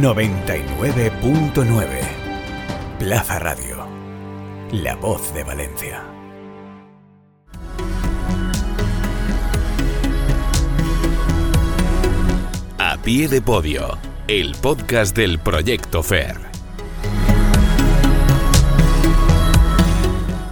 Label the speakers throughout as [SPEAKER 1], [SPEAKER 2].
[SPEAKER 1] 99.9 Plaza Radio. La voz de Valencia.
[SPEAKER 2] A pie de podio, el podcast del Proyecto FER.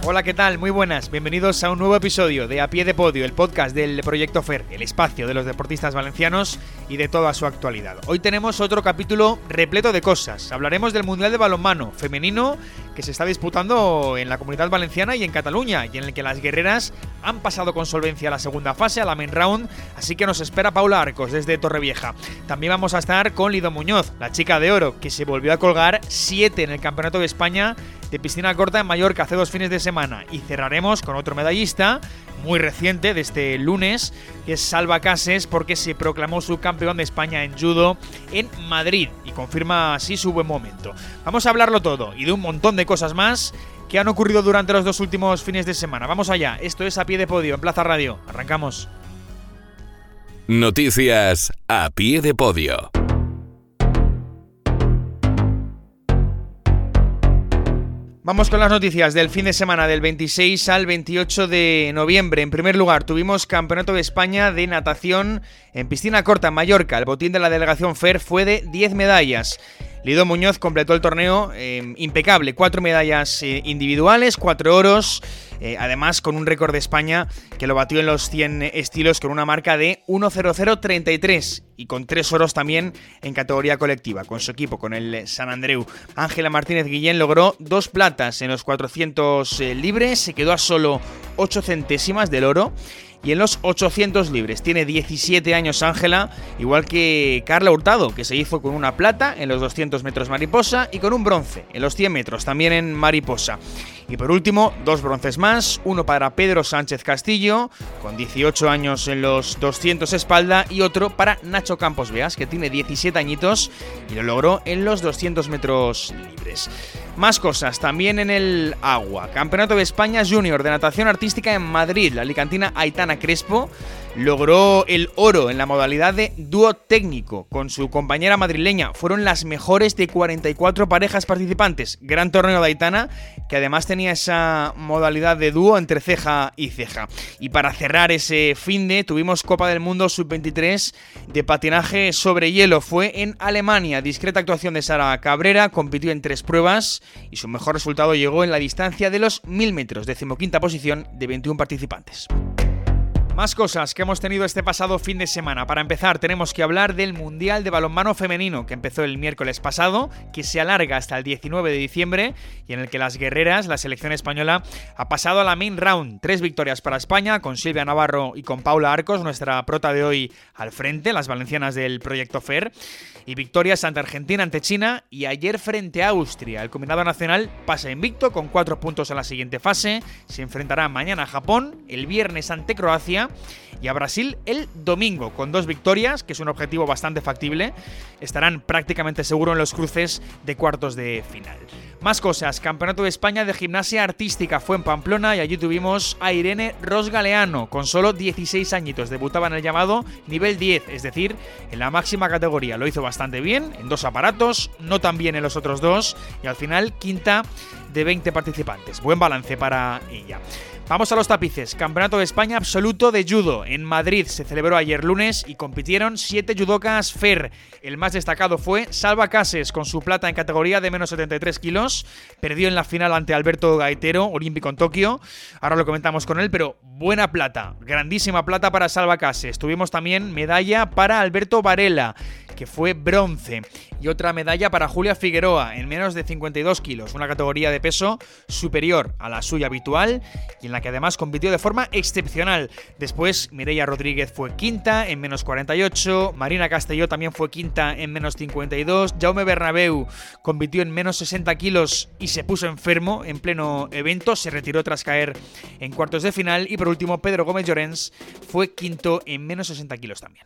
[SPEAKER 3] Hola, ¿qué tal? Muy buenas. Bienvenidos a un nuevo episodio de A Pie de Podio, el podcast del Proyecto FER, el espacio de los deportistas valencianos y de toda su actualidad. Hoy tenemos otro capítulo repleto de cosas. Hablaremos del Mundial de Balonmano femenino que se está disputando en la Comunidad Valenciana y en Cataluña, y en el que las guerreras han pasado con solvencia a la segunda fase, a la main round, así que nos espera Paula Arcos desde Torrevieja. También vamos a estar con Lido Muñoz, la chica de oro, que se volvió a colgar 7 en el Campeonato de España de piscina corta en Mallorca hace dos fines de semana. Y cerraremos con otro medallista muy reciente de este lunes, que es Salva Cases, porque se proclamó subcampeón de España en judo en Madrid y confirma así su buen momento. Vamos a hablarlo todo y de un montón de cosas más que han ocurrido durante los dos últimos fines de semana. Vamos allá, esto es a pie de podio en Plaza Radio. Arrancamos.
[SPEAKER 2] Noticias a pie de podio.
[SPEAKER 3] Vamos con las noticias del fin de semana del 26 al 28 de noviembre. En primer lugar, tuvimos Campeonato de España de natación en piscina corta en Mallorca. El botín de la delegación FER fue de 10 medallas. Lido Muñoz completó el torneo eh, impecable, cuatro medallas eh, individuales, cuatro oros, eh, además con un récord de España que lo batió en los 100 estilos con una marca de 1.0033 y con tres oros también en categoría colectiva, con su equipo, con el San Andreu. Ángela Martínez Guillén logró dos platas en los 400 eh, libres, se quedó a solo 8 centésimas del oro y en los 800 libres. Tiene 17 años Ángela, igual que Carla Hurtado, que se hizo con una plata en los 200 metros mariposa y con un bronce en los 100 metros, también en mariposa. Y por último, dos bronces más, uno para Pedro Sánchez Castillo, con 18 años en los 200 espalda, y otro para Nacho Campos Veas, que tiene 17 añitos y lo logró en los 200 metros libres. Más cosas, también en el agua. Campeonato de España Junior de natación artística en Madrid. La alicantina Aitana Crespo logró el oro en la modalidad de dúo técnico con su compañera madrileña. Fueron las mejores de 44 parejas participantes. Gran torneo de Aitana que además tenía esa modalidad de dúo entre ceja y ceja. Y para cerrar ese fin de tuvimos Copa del Mundo Sub-23 de patinaje sobre hielo. Fue en Alemania. Discreta actuación de Sara Cabrera, compitió en tres pruebas y su mejor resultado llegó en la distancia de los 1000 metros, decimoquinta posición de 21 participantes. Más cosas que hemos tenido este pasado fin de semana. Para empezar, tenemos que hablar del Mundial de Balonmano Femenino, que empezó el miércoles pasado, que se alarga hasta el 19 de diciembre y en el que las guerreras, la selección española, ha pasado a la main round. Tres victorias para España, con Silvia Navarro y con Paula Arcos, nuestra prota de hoy al frente, las valencianas del Proyecto FER. Y victorias ante Argentina, ante China y ayer frente a Austria. El combinado nacional pasa invicto con cuatro puntos en la siguiente fase. Se enfrentará mañana a Japón, el viernes ante Croacia y a Brasil el domingo con dos victorias, que es un objetivo bastante factible. Estarán prácticamente seguros en los cruces de cuartos de final. Más cosas, Campeonato de España de Gimnasia Artística fue en Pamplona y allí tuvimos a Irene Rosgaleano, con solo 16 añitos. Debutaba en el llamado nivel 10, es decir, en la máxima categoría. Lo hizo bastante bien, en dos aparatos, no tan bien en los otros dos, y al final quinta de 20 participantes. Buen balance para ella. Vamos a los tapices. Campeonato de España absoluto de judo. En Madrid se celebró ayer lunes y compitieron 7 judocas FER. El más destacado fue Salva Cases con su plata en categoría de menos 73 kilos. Perdió en la final ante Alberto Gaitero, olímpico en Tokio. Ahora lo comentamos con él, pero buena plata. Grandísima plata para Salva Cases. Tuvimos también medalla para Alberto Varela que fue bronce. Y otra medalla para Julia Figueroa en menos de 52 kilos, una categoría de peso superior a la suya habitual y en la que además compitió de forma excepcional. Después Mireia Rodríguez fue quinta en menos 48, Marina Castelló también fue quinta en menos 52, Jaume Bernabeu compitió en menos 60 kilos y se puso enfermo en pleno evento, se retiró tras caer en cuartos de final y por último Pedro Gómez Llorens fue quinto en menos 60 kilos también.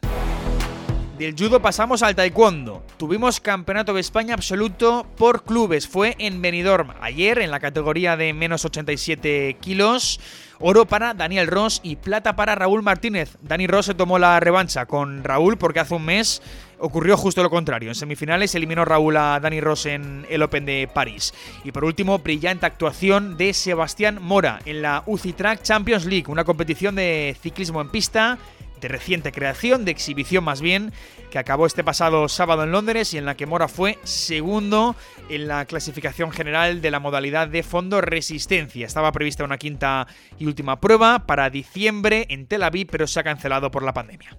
[SPEAKER 3] Del judo pasamos al taekwondo. Tuvimos campeonato de España absoluto por clubes. Fue en Benidorm ayer en la categoría de menos 87 kilos. Oro para Daniel Ross y plata para Raúl Martínez. Dani Ross se tomó la revancha con Raúl porque hace un mes ocurrió justo lo contrario. En semifinales eliminó Raúl a Dani Ross en el Open de París. Y por último, brillante actuación de Sebastián Mora en la UCI Track Champions League, una competición de ciclismo en pista reciente creación, de exhibición más bien, que acabó este pasado sábado en Londres y en la que Mora fue segundo en la clasificación general de la modalidad de fondo resistencia. Estaba prevista una quinta y última prueba para diciembre en Tel Aviv, pero se ha cancelado por la pandemia.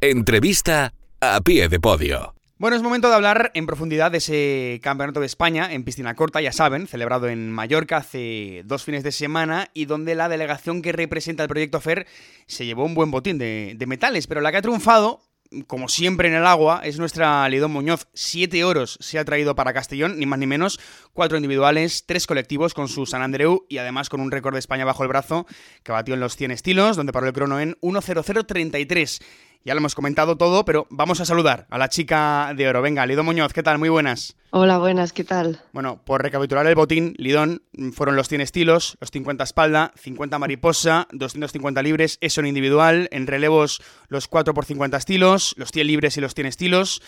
[SPEAKER 2] Entrevista a pie de podio.
[SPEAKER 3] Bueno, es momento de hablar en profundidad de ese campeonato de España en piscina corta, ya saben, celebrado en Mallorca hace dos fines de semana y donde la delegación que representa el proyecto FER se llevó un buen botín de, metales, pero la que ha triunfado, como siempre en el agua, es nuestra Lidón Muñoz. Siete oros se ha traído para Castellón, ni más ni menos. Cuatro individuales, tres colectivos con su San Andreu y además con un récord de España bajo el brazo que batió en los 100 estilos, donde paró el crono en 1.0033. Ya lo hemos comentado todo, pero vamos a saludar a la chica de oro. Venga, Lidón Muñoz, ¿qué tal? Muy buenas.
[SPEAKER 4] Hola, buenas, ¿qué tal?
[SPEAKER 3] Bueno, por recapitular el botín, Lidón fueron los 100 estilos, los 50 espalda, 50 mariposa, 250 libres, eso en individual, en relevos los 4 por 50 estilos, los 100 libres y los 100 estilos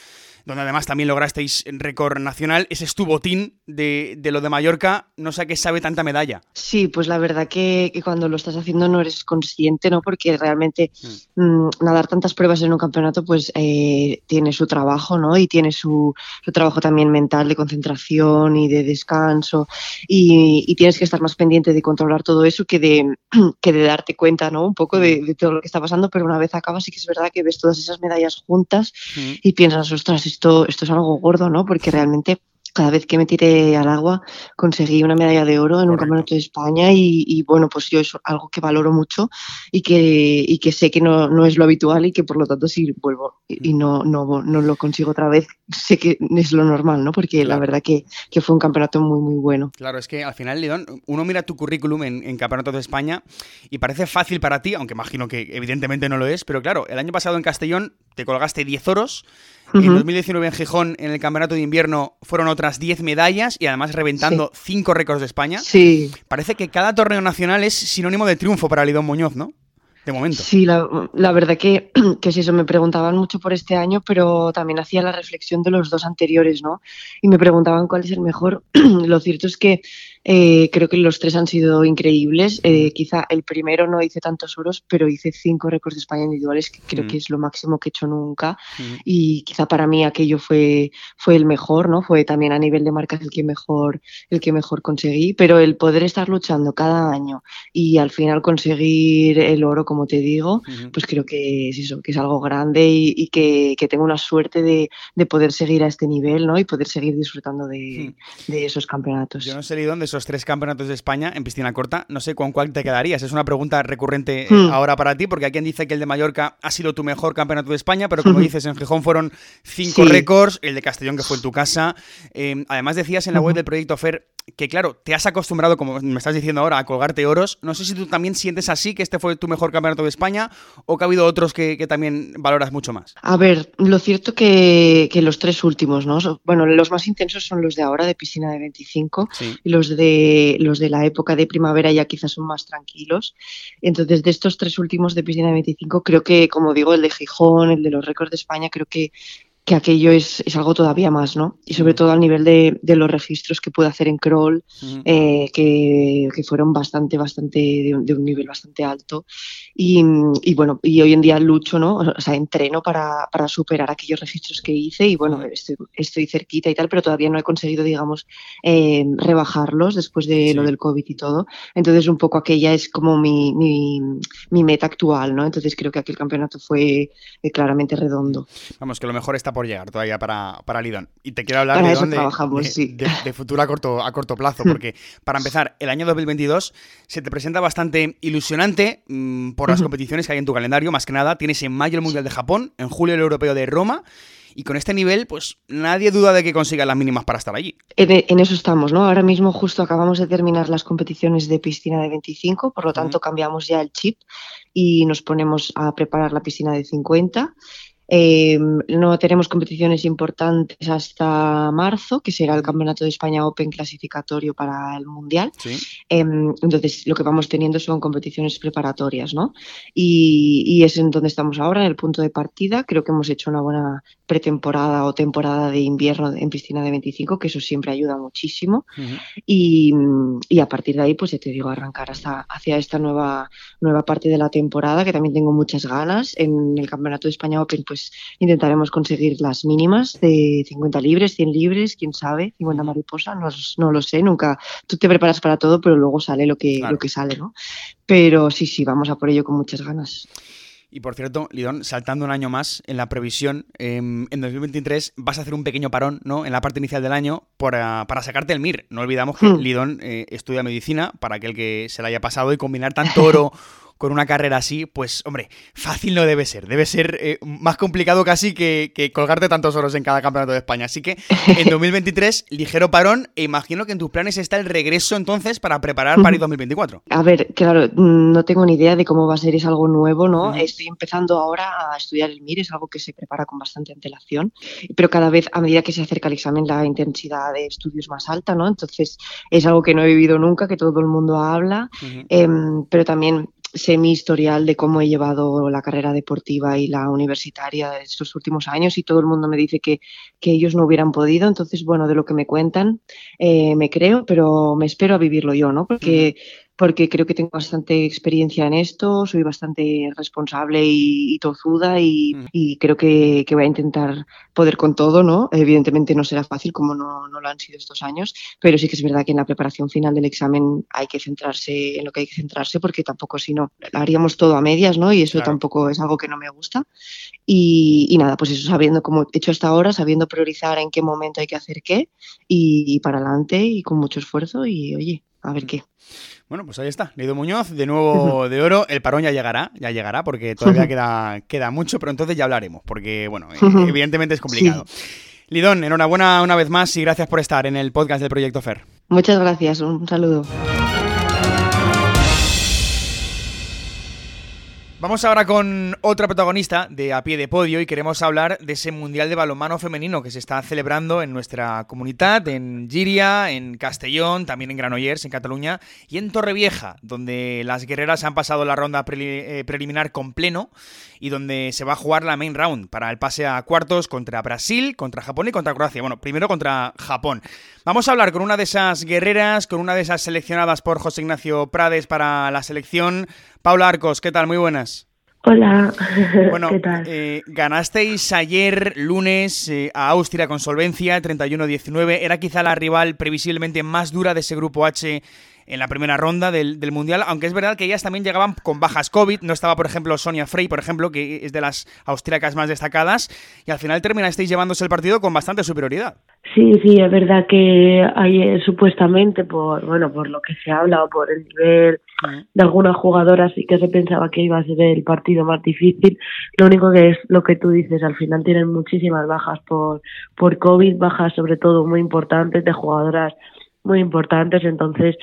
[SPEAKER 3] donde además también lograsteis récord nacional. Ese es tu botín de, lo de Mallorca. No sé a qué sabe tanta medalla.
[SPEAKER 4] Sí, pues la verdad que, cuando lo estás haciendo no eres consciente, ¿no? Porque realmente mm. Mm, nadar tantas pruebas en un campeonato, pues eh, tiene su trabajo, ¿no? Y tiene su, trabajo también mental de concentración y de descanso. Y, tienes que estar más pendiente de controlar todo eso que de, que de darte cuenta, ¿no? Un poco de, de, todo lo que está pasando, pero una vez acabas sí que es verdad que ves todas esas medallas juntas mm. y piensas, ostras, esto, esto es algo gordo, ¿no? Porque realmente cada vez que me tiré al agua conseguí una medalla de oro en un campeonato de España y, bueno, pues yo es algo que valoro mucho y que, y que sé que no, no, es lo habitual y que por lo tanto si vuelvo y, no, no, no, lo consigo otra vez, sé que es lo normal, ¿no? Porque la verdad que, que, fue un campeonato muy, muy bueno.
[SPEAKER 3] Claro, es que al final, Lidón, uno mira tu currículum en, en campeonatos de España y parece fácil para ti, aunque imagino que evidentemente no lo es, pero claro, el año pasado en Castellón te colgaste 10 oros en 2019 en Gijón, en el campeonato de invierno, fueron otras 10 medallas y además reventando 5 récords de España.
[SPEAKER 4] Sí.
[SPEAKER 3] Parece que cada torneo nacional es sinónimo de triunfo para Lidón Muñoz, ¿no? De momento.
[SPEAKER 4] Sí, la, la verdad que, que es eso, me preguntaban mucho por este año, pero también hacía la reflexión de los dos anteriores, ¿no? Y me preguntaban cuál es el mejor. Lo cierto es que eh, creo que los tres han sido increíbles. Eh, quizá el primero no hice tantos oros, pero hice cinco récords de España individuales, que creo que es lo máximo que he hecho nunca. Y quizá para mí aquello fue, fue el mejor, ¿no? Fue también a nivel de marcas el que mejor, el que mejor conseguí. Pero el poder estar luchando cada año y al final conseguir el oro, como te digo, pues creo que es eso, que es algo grande y, que, que, tengo una suerte de, de, poder seguir a este nivel, ¿no? Y poder seguir disfrutando de, de esos campeonatos.
[SPEAKER 3] Yo no sé ni dónde esos tres campeonatos de España en piscina corta, no sé con cuál te quedarías. Es una pregunta recurrente eh, hmm. ahora para ti, porque hay quien dice que el de Mallorca ha sido tu mejor campeonato de España, pero como dices, en Gijón fueron cinco récords, el de Castellón que fue en tu casa. Eh, además decías en la web del proyecto FER que claro, te has acostumbrado, como me estás diciendo ahora, a colgarte oros. No sé si tú también sientes así, que este fue tu mejor campeonato de España, o que ha habido otros que, también valoras mucho más.
[SPEAKER 4] A ver, lo cierto que, que, los tres últimos, ¿no? Bueno, los más intensos son los de ahora, de piscina de 25, y los de, los de la época de primavera ya quizás son más tranquilos. Entonces, de estos tres últimos de piscina de 25, creo que, como digo, el de Gijón, el de los récords de España, creo que que aquello es, es, algo todavía más, ¿no? Y sobre todo al nivel de, de los registros que puede hacer en crawl, eh, que, que, fueron bastante, bastante, de, un nivel bastante alto. Y, y, bueno, y hoy en día lucho, ¿no? O sea, entreno para, para superar aquellos registros que hice y bueno, estoy, estoy, cerquita y tal, pero todavía no he conseguido, digamos, eh, rebajarlos después de lo del COVID y todo. Entonces, un poco aquella es como mi, mi, mi meta actual, ¿no? Entonces, creo que aquel campeonato fue eh, claramente redondo.
[SPEAKER 3] Vamos, que lo mejor está por llegar todavía para, para Lidón. Y te quiero hablar de, futuro a corto, a corto plazo, porque para empezar, el año 2022 se te presenta bastante ilusionante mm, por las competiciones que hay en tu calendario, más que nada. Tienes en mayo el Mundial de Japón, en julio el Europeo de Roma. Y con este nivel, pues nadie duda de que consiga las mínimas para estar allí.
[SPEAKER 4] En, eso estamos, ¿no? Ahora mismo justo acabamos de terminar las competiciones de piscina de 25, por lo tanto cambiamos ya el chip y nos ponemos a preparar la piscina de 50 Eh, no tenemos competiciones importantes hasta marzo, que será el Campeonato de España Open clasificatorio para el Mundial. Em, entonces, lo que vamos teniendo son competiciones preparatorias, ¿no? Y, es en donde estamos ahora, en el punto de partida. Creo que hemos hecho una buena pretemporada o temporada de invierno en piscina de 25, que eso siempre ayuda muchísimo. y, a partir de ahí, pues ya te digo, arrancar hasta hacia esta nueva, nueva parte de la temporada, que también tengo muchas ganas. En el Campeonato de España Open, pues pues intentaremos conseguir las mínimas de 50 libres, 100 libres, quién sabe, 50 mariposas, no, no lo sé, nunca. Tú te preparas para todo, pero luego sale lo que, lo que sale, ¿no? Pero sí, sí, vamos a por ello con muchas ganas.
[SPEAKER 3] Y por cierto, Lidón, saltando un año más en la previsión, em, en 2023 vas a hacer un pequeño parón ¿no? en la parte inicial del año para, para sacarte el MIR. No olvidamos que hmm. Lidón eh, estudia medicina, para aquel que se le haya pasado, y combinar tanto oro con una carrera así, pues hombre, fácil no debe ser. Debe ser eh, más complicado casi que, colgarte tantos oros en cada campeonato de España. Así que en 2023, ligero parón, e imagino que en tus planes está el regreso entonces para preparar París 2024.
[SPEAKER 4] A ver, claro, no tengo ni idea de cómo va a ser, es algo nuevo, ¿no? Estoy empezando ahora a estudiar el MIR, es algo que se prepara con bastante antelación, pero cada vez a medida que se acerca el examen la intensidad de estudio es más alta, ¿no? Entonces es algo que no he vivido nunca, que todo el mundo habla, em, pero también sé mi historial de cómo he llevado la carrera deportiva y la universitaria estos últimos años y todo el mundo me dice que, que ellos no hubieran podido. Entonces, bueno, de lo que me cuentan, eh, me creo, pero me espero a vivirlo yo, ¿no? Porque porque creo que tengo bastante experiencia en esto, soy bastante responsable y, tozuda mm. y, creo que, voy a intentar poder con todo, ¿no? Evidentemente no será fácil como no, lo han sido estos años, pero sí que es verdad que en la preparación final del examen hay que centrarse en lo que hay que centrarse porque tampoco si no, haríamos todo a medias, ¿no? Y eso tampoco es algo que no me gusta. Y, nada, pues eso, sabiendo como he hecho hasta ahora, sabiendo priorizar en qué momento hay que hacer qué y para adelante y con mucho esfuerzo y oye, a ver qué.
[SPEAKER 3] Bueno, pues ahí está, Leido Muñoz, de nuevo de oro. El parón ya llegará, ya llegará, porque todavía queda, queda mucho, pero entonces ya hablaremos, porque, bueno, evidentemente es complicado. Lidón, enhorabuena una vez más y gracias por estar en el podcast del Proyecto FER.
[SPEAKER 4] Muchas gracias, un saludo.
[SPEAKER 3] Vamos ahora con otra protagonista de A Pie de Podio y queremos hablar de ese Mundial de Balonmano Femenino que se está celebrando en nuestra comunidad, en Giria, en Castellón, también en Granollers, en Cataluña, y en Torrevieja, donde las guerreras han pasado la ronda eh, preliminar con pleno y donde se va a jugar la main round para el pase a cuartos contra Brasil, contra Japón y contra Croacia. Bueno, primero contra Japón. Vamos a hablar con una de esas guerreras, con una de esas seleccionadas por José Ignacio Prades para la selección. Paula Arcos, ¿qué tal? Muy buenas.
[SPEAKER 5] Hola,
[SPEAKER 3] bueno, ¿qué tal? Eh, ganasteis ayer lunes eh, a Austria con solvencia, 31-19. Era quizá la rival previsiblemente más dura de ese grupo H en la primera ronda del, Mundial, aunque es verdad que ellas también llegaban con bajas COVID, no estaba por ejemplo Sonia Frey, por ejemplo, que es de las austríacas más destacadas, y al final terminasteis llevándose el partido con bastante superioridad.
[SPEAKER 5] Sí, sí, es verdad que hay eh, supuestamente por, bueno, por lo que se habla o por el nivel de algunas jugadoras sí que se pensaba que iba a ser el partido más difícil. Lo único que es lo que tú dices, al final tienen muchísimas bajas por, por COVID, bajas sobre todo muy importantes de jugadoras muy importantes, entonces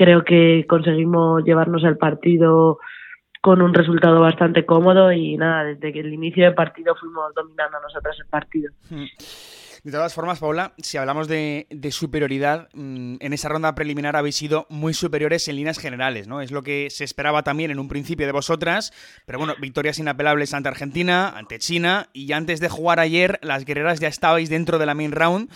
[SPEAKER 5] creo que conseguimos llevarnos el partido con un resultado bastante cómodo y nada, desde que el inicio del partido fuimos dominando nosotras el partido. Hmm.
[SPEAKER 3] De todas formas, Paula, si hablamos de, superioridad, mm, en esa ronda preliminar habéis sido muy superiores en líneas generales, ¿no? Es lo que se esperaba también en un principio de vosotras, pero bueno, victorias inapelables ante Argentina, ante China, y antes de jugar ayer, las guerreras ya estabais dentro de la main round.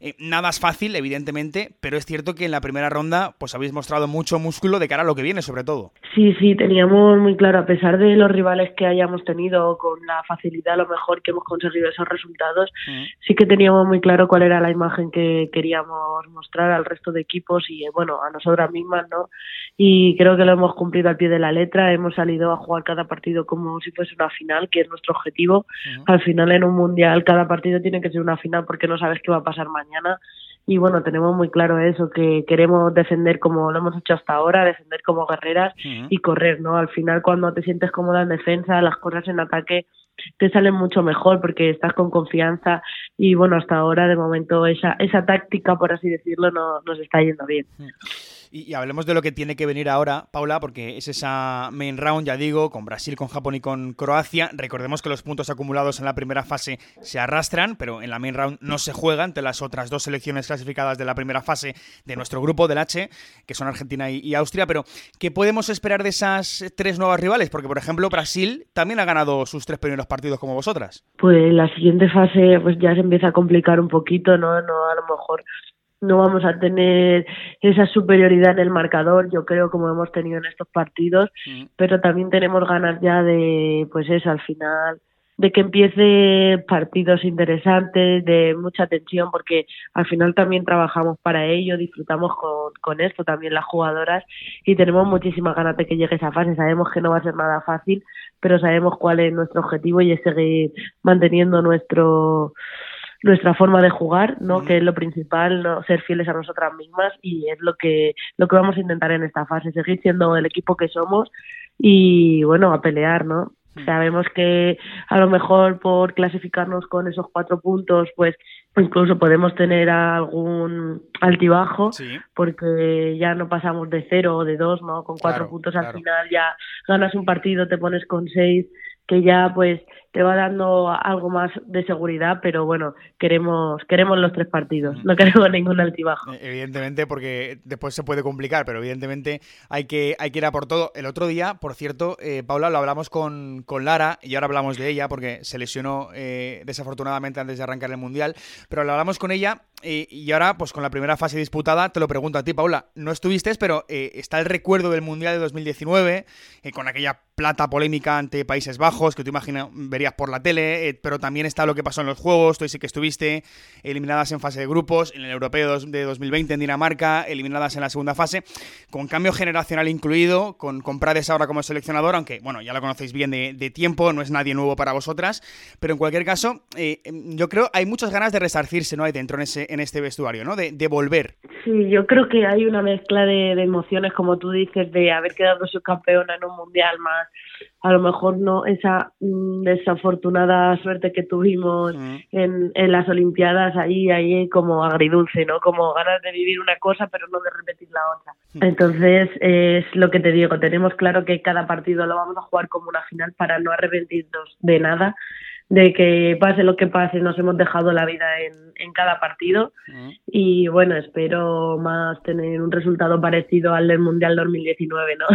[SPEAKER 3] Eh, nada es fácil, evidentemente, pero es cierto que en la primera ronda pues habéis mostrado mucho músculo de cara a lo que viene, sobre todo.
[SPEAKER 5] Sí, sí, teníamos muy claro, a pesar de los rivales que hayamos tenido, con la facilidad a lo mejor que hemos conseguido esos resultados, mm. sí que teníamos muy claro cuál era la imagen que queríamos mostrar al resto de equipos y, eh, bueno, a nosotras mismas, ¿no? Y creo que lo hemos cumplido al pie de la letra, hemos salido a jugar cada partido como si fuese una final, que es nuestro objetivo. Al final, en un mundial, cada partido tiene que ser una final porque no sabes qué va a pasar mañana mañana. Y bueno, tenemos muy claro eso, que queremos defender como lo hemos hecho hasta ahora, defender como guerreras y correr, ¿no? Al final, cuando te sientes cómoda en defensa, las cosas en ataque te salen mucho mejor porque estás con confianza y bueno, hasta ahora de momento esa, esa táctica, por así decirlo, no, nos está yendo bien.
[SPEAKER 3] Y, hablemos de lo que tiene que venir ahora, Paula, porque es esa main round, ya digo, con Brasil, con Japón y con Croacia. Recordemos que los puntos acumulados en la primera fase se arrastran, pero en la main round no se juega ante las otras dos selecciones clasificadas de la primera fase de nuestro grupo del H, que son Argentina y, Austria. Pero, ¿qué podemos esperar de esas tres nuevas rivales? Porque, por ejemplo, Brasil también ha ganado sus tres primeros partidos como vosotras.
[SPEAKER 5] Pues la siguiente fase pues ya se empieza a complicar un poquito, ¿no? No a lo mejor no vamos a tener esa superioridad en el marcador, yo creo, como hemos tenido en estos partidos, mm. pero también tenemos ganas ya de, pues eso, al final, de que empiece partidos interesantes, de mucha tensión, porque al final también trabajamos para ello, disfrutamos con, con esto también las jugadoras y tenemos muchísimas ganas de que llegue esa fase. Sabemos que no va a ser nada fácil, pero sabemos cuál es nuestro objetivo y es seguir manteniendo nuestro nuestra forma de jugar, ¿no? Que es lo principal, no ser fieles a nosotras mismas y es lo que lo que vamos a intentar en esta fase, seguir siendo el equipo que somos y bueno, a pelear, ¿no? Sabemos que a lo mejor por clasificarnos con esos cuatro puntos, pues incluso podemos tener algún altibajo, porque ya no pasamos de cero o de dos, ¿no? Con cuatro puntos al final ya ganas un partido, te pones con seis que ya pues te va dando algo más de seguridad, pero bueno, queremos queremos los tres partidos, no queremos ningún altibajo.
[SPEAKER 3] Eh, evidentemente, porque después se puede complicar, pero evidentemente hay que, hay que ir a por todo. El otro día, por cierto, eh, Paula, lo hablamos con, con, Lara, y ahora hablamos de ella, porque se lesionó eh, desafortunadamente antes de arrancar el Mundial, pero lo hablamos con ella y ahora, pues con la primera fase disputada, te lo pregunto a ti, Paula. No estuviste, pero está el recuerdo del Mundial de 2019, con aquella plata polémica ante Países Bajos, que tú imaginas, verías por la tele, eh, pero también está lo que pasó en los Juegos, tú sí que estuviste, eliminadas en fase de grupos, en el Europeo de 2020 en Dinamarca, eliminadas en la segunda fase, con cambio generacional incluido, con, con Prades ahora como seleccionador, aunque, bueno, ya lo conocéis bien de, tiempo, no es nadie nuevo para vosotras, pero en cualquier caso, eh, yo creo hay muchas ganas de resarcirse, ¿no? Hay dentro en, ese, en este vestuario, ¿no? De, de volver.
[SPEAKER 5] Sí, yo creo que hay una mezcla de, de emociones, como tú dices, de haber quedado subcampeona en un mundial más a lo mejor no esa mm, desafortunada suerte que tuvimos en, en las Olimpiadas ahí ahí como agridulce no como ganas de vivir una cosa pero no de repetir la otra. Mm. entonces es lo que te digo tenemos claro que cada partido lo vamos a jugar como una final para no arrepentirnos de nada de que pase lo que pase, nos hemos dejado la vida en, cada partido mm. y bueno, espero más tener un resultado parecido al del Mundial 2019, ¿no?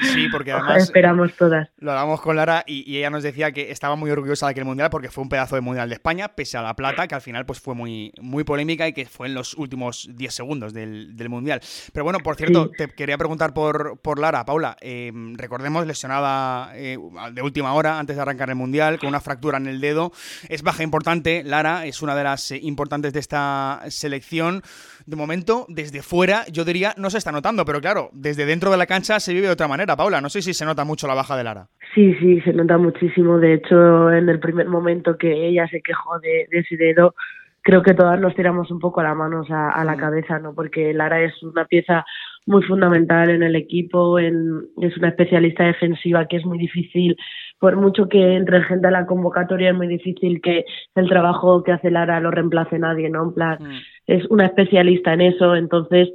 [SPEAKER 3] Sí, porque además
[SPEAKER 5] esperamos todas.
[SPEAKER 3] Lo hablamos con Lara y, ella nos decía que estaba muy orgullosa de aquel Mundial porque fue un pedazo de Mundial de España, pese a la plata, que al final pues fue muy, muy polémica y que fue en los últimos 10 segundos del, Mundial. Pero bueno, por cierto, te quería preguntar por, por Lara, Paula, eh, recordemos lesionada eh, de última hora antes de arrancar el Mundial, con una fractura en el dedo. Es baja importante, Lara es una de las eh, importantes de esta selección. De momento, desde fuera, yo diría, no se está notando, pero claro, desde dentro de la cancha se vive de otra manera. Paula, no sé si se nota mucho la baja de Lara.
[SPEAKER 5] Sí, sí, se nota muchísimo. De hecho, en el primer momento que ella se quejó de, ese dedo, creo que todas nos tiramos un poco las manos a, la mm. cabeza, ¿no? Porque Lara es una pieza muy fundamental en el equipo, en, es una especialista defensiva que es muy difícil por mucho que entre gente a la convocatoria es muy difícil que el trabajo que hace Lara lo reemplace nadie, ¿no? En plan, mm. es una especialista en eso, entonces,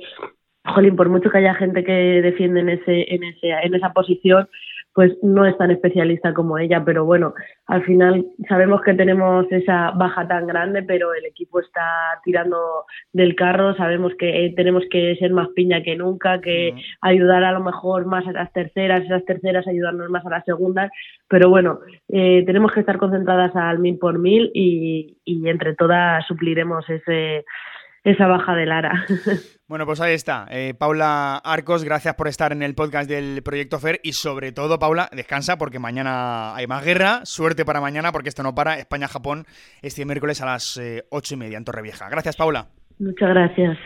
[SPEAKER 5] jolín, por mucho que haya gente que defiende en ese, en ese, en esa posición, pues no es tan especialista como ella, pero bueno, al final sabemos que tenemos esa baja tan grande, pero el equipo está tirando del carro, sabemos que tenemos que ser más piña que nunca, que ayudar a lo mejor más a las terceras, esas terceras ayudarnos más a las segundas, pero bueno, eh, tenemos que estar concentradas al mil por mil y, y entre todas supliremos ese esa baja de Lara.
[SPEAKER 3] Bueno, pues ahí está. Eh, Paula Arcos, gracias por estar en el podcast del Proyecto FER y sobre todo, Paula, descansa porque mañana hay más guerra. Suerte para mañana porque esto no para. España-Japón este miércoles a las eh, ocho y media en Torrevieja. Gracias, Paula.
[SPEAKER 5] Muchas gracias.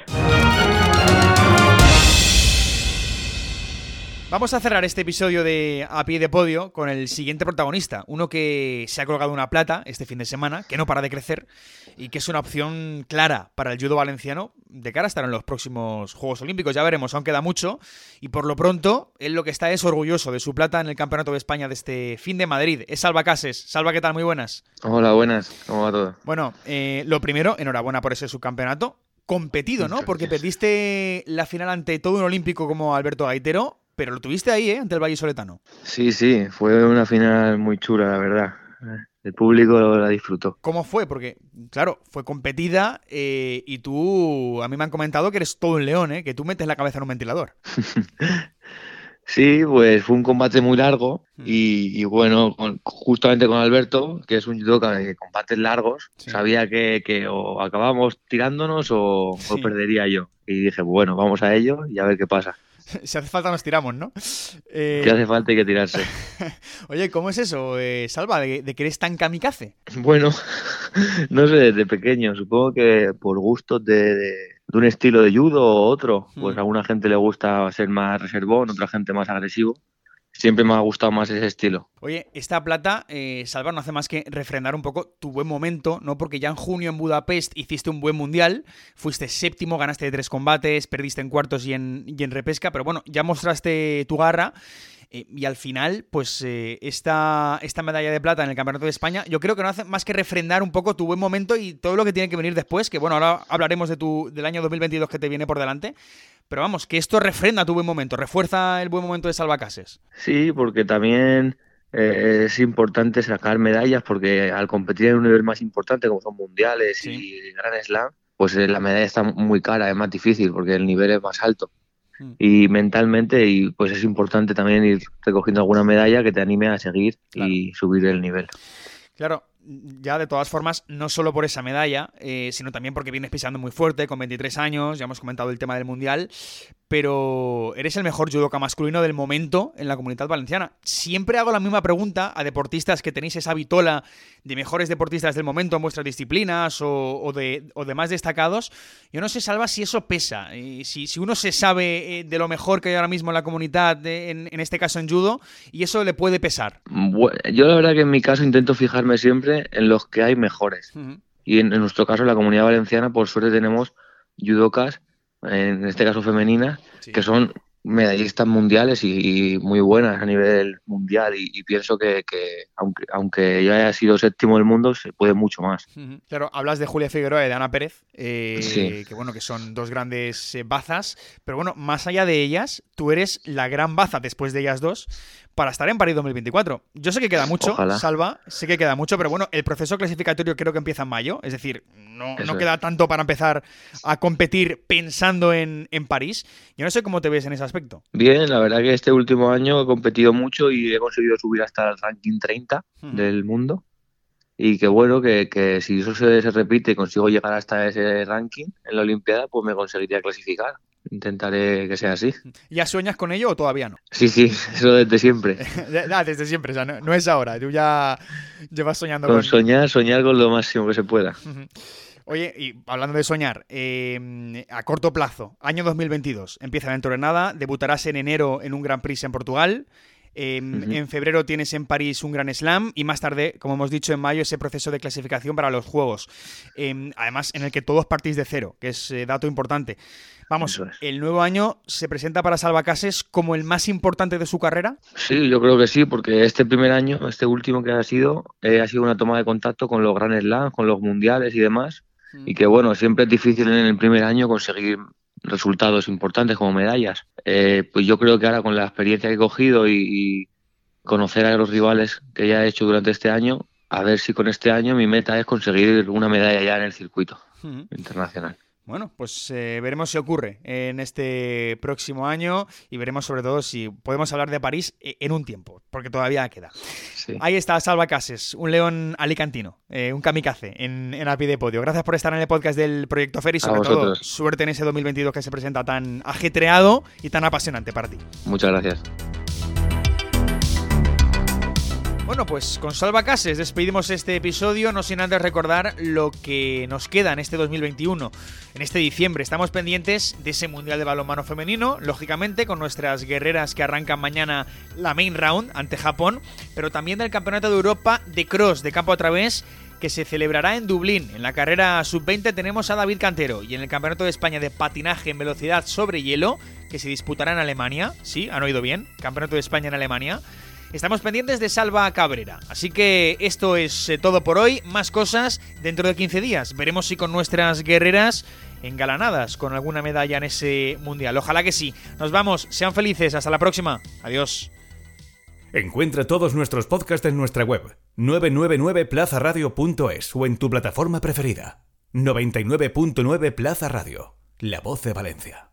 [SPEAKER 3] Vamos a cerrar este episodio de A Pie de Podio con el siguiente protagonista, uno que se ha colgado una plata este fin de semana, que no para de crecer y que es una opción clara para el judo valenciano de cara a estar en los próximos Juegos Olímpicos. Ya veremos, aún queda mucho y por lo pronto él lo que está es orgulloso de su plata en el Campeonato de España de este fin de Madrid. Es Salva Cases. Salva, ¿qué tal? Muy buenas.
[SPEAKER 6] Hola, buenas. ¿Cómo va todo?
[SPEAKER 3] Bueno, eh, lo primero, enhorabuena por ese subcampeonato competido, ¿no? Porque perdiste la final ante todo un olímpico como Alberto Gaitero, pero lo tuviste ahí, ¿eh? Ante el Valle Soletano.
[SPEAKER 6] Sí, sí, fue una final muy chula, la verdad. El público la disfrutó.
[SPEAKER 3] ¿Cómo fue? Porque, claro, fue competida eh, y tú, a mí me han comentado que eres todo un león, ¿eh? Que tú metes la cabeza en un ventilador.
[SPEAKER 6] Sí, pues fue un combate muy largo mm. y, bueno, justamente con Alberto, que es un judoka de combates largos, sabía que, o acabábamos tirándonos o, perdería yo. Y dije, bueno, vamos a ello y a ver qué pasa.
[SPEAKER 3] si hace falta nos tiramos, ¿no?
[SPEAKER 6] Eh... hace falta hay que tirarse.
[SPEAKER 3] Oye, ¿cómo es eso, eh, Salva, de, que eres tan kamikaze?
[SPEAKER 6] Bueno, no sé, desde pequeño, supongo que por gustos de de un estilo de judo o otro. Pues a mm. alguna gente le gusta ser más reservón, otra gente más agresivo. Siempre me ha gustado más ese estilo.
[SPEAKER 3] Oye, esta plata, eh, Salva, no hace más que refrendar un poco tu buen momento, ¿no? Porque ya en junio en Budapest hiciste un buen mundial, fuiste séptimo, ganaste tres combates, perdiste en cuartos y en, y en repesca, pero bueno, ya mostraste tu garra eh, y al final, pues eh, esta, esta medalla de plata en el Campeonato de España, yo creo que no hace más que refrendar un poco tu buen momento y todo lo que tiene que venir después, que bueno, ahora hablaremos de tu, del año 2022 que te viene por delante. Pero vamos, que esto refrenda tu buen momento, refuerza el buen momento de Salvacases.
[SPEAKER 6] Sí, porque también eh, es importante sacar medallas, porque al competir en un nivel más importante, como son mundiales y Gran Slam, pues la medalla está muy cara, es más difícil, porque el nivel es más alto. Mm. y mentalmente y pues es importante también ir recogiendo alguna medalla que te anime a seguir y subir el nivel.
[SPEAKER 3] Claro, ya de todas formas, no solo por esa medalla, eh, sino también porque vienes pisando muy fuerte, con 23 años, ya hemos comentado el tema del Mundial, pero eres el mejor judoka masculino del momento en la comunidad valenciana. Siempre hago la misma pregunta a deportistas que tenéis esa vitola de mejores deportistas del momento en vuestras disciplinas o, de, más destacados. Yo no sé, Salva, si eso pesa, si, si, uno se sabe eh, de lo mejor que hay ahora mismo en la comunidad, en, este caso en judo, y eso le puede pesar.
[SPEAKER 6] yo la verdad que en mi caso intento fijarme siempre en los que hay mejores. Y en, nuestro caso, en la comunidad valenciana, por suerte tenemos judokas en este caso femeninas, que son medallistas mundiales y, muy buenas a nivel mundial. Y, pienso que, aunque, aunque yo haya sido séptimo del mundo se puede mucho más.
[SPEAKER 3] Claro, hablas de Julia Figueroa y de Ana Pérez, eh, que bueno, que son dos grandes eh, bazas, pero bueno, más allá de ellas, tú eres la gran baza después de ellas dos, para estar en París 2024. Yo sé que queda mucho, Salva, sé que queda mucho, pero bueno, el proceso clasificatorio creo que empieza en mayo, es decir, no, queda tanto para empezar a competir pensando en, París. Yo no sé cómo te ves en ese aspecto.
[SPEAKER 6] Bien, la verdad que este último año he competido mucho y he conseguido subir hasta el ranking 30 del mundo. Y que bueno, que, que si eso se, se repite y consigo llegar hasta ese ranking en la Olimpiada, pues me conseguiría clasificar intentaré que sea así.
[SPEAKER 3] ¿Ya sueñas con ello o todavía no?
[SPEAKER 6] Sí, sí, eso desde siempre.
[SPEAKER 3] ah, desde siempre, o sea, no, es ahora, tú ya llevas soñando
[SPEAKER 6] con... soñar, soñar con lo máximo que se pueda.
[SPEAKER 3] Oye, y hablando de soñar, em, a corto plazo, año 2022, empieza dentro de nada, debutarás en enero en un Grand Prix en Portugal, em, En febrero tienes en París un Gran Slam y más tarde, como hemos dicho, en mayo ese proceso de clasificación para los Juegos. Em, además, en el que todos partís de cero, que es eh, dato importante. Vamos, ¿el nuevo año se presenta para Salvacases como el más importante de su carrera?
[SPEAKER 6] Sí, yo creo que sí, porque este primer año, este último que ha sido, eh, ha sido una toma de contacto con los Grand Slams, con los mundiales y demás. Y que bueno, siempre es difícil en el primer año conseguir resultados importantes como medallas. Eh, pues yo creo que ahora con la experiencia que he cogido y, conocer a los rivales que ya he hecho durante este año, a ver si con este año mi meta es conseguir una medalla ya en el circuito internacional.
[SPEAKER 3] Bueno, pues eh, veremos si ocurre en este próximo año y veremos sobre todo si podemos hablar de París eh, en un tiempo, porque todavía queda. Ahí está Salva Cases, un león alicantino, eh, un kamikaze en, en el de podio. Gracias por estar en el podcast del Proyecto Fer y sobre todo suerte en ese 2022 que se presenta tan ajetreado y tan apasionante para ti.
[SPEAKER 6] Muchas gracias.
[SPEAKER 3] Bueno, pues con Salva Cases despedimos este episodio, no sin antes recordar lo que nos queda en este 2021. En este diciembre estamos pendientes de ese Mundial de Balonmano Femenino, lógicamente con nuestras guerreras que arrancan mañana la main round ante Japón, pero también del Campeonato de Europa de Cross de campo a través que se celebrará en Dublín. En la carrera sub-20 tenemos a David Cantero y en el Campeonato de España de patinaje en velocidad sobre hielo, que se disputará en Alemania. Sí, han oído bien, Campeonato de España en Alemania. Estamos pendientes de Salva Cabrera. Así que esto es eh, todo por hoy. Más cosas dentro de 15 días. Veremos si con nuestras guerreras engalanadas con alguna medalla en ese mundial. Ojalá que sí. Nos vamos, sean felices, hasta la próxima. Adiós.
[SPEAKER 1] Encuentra todos nuestros podcasts en nuestra web 999plazaradio.es o en tu plataforma preferida. 99.9 Plaza Radio, la voz de Valencia.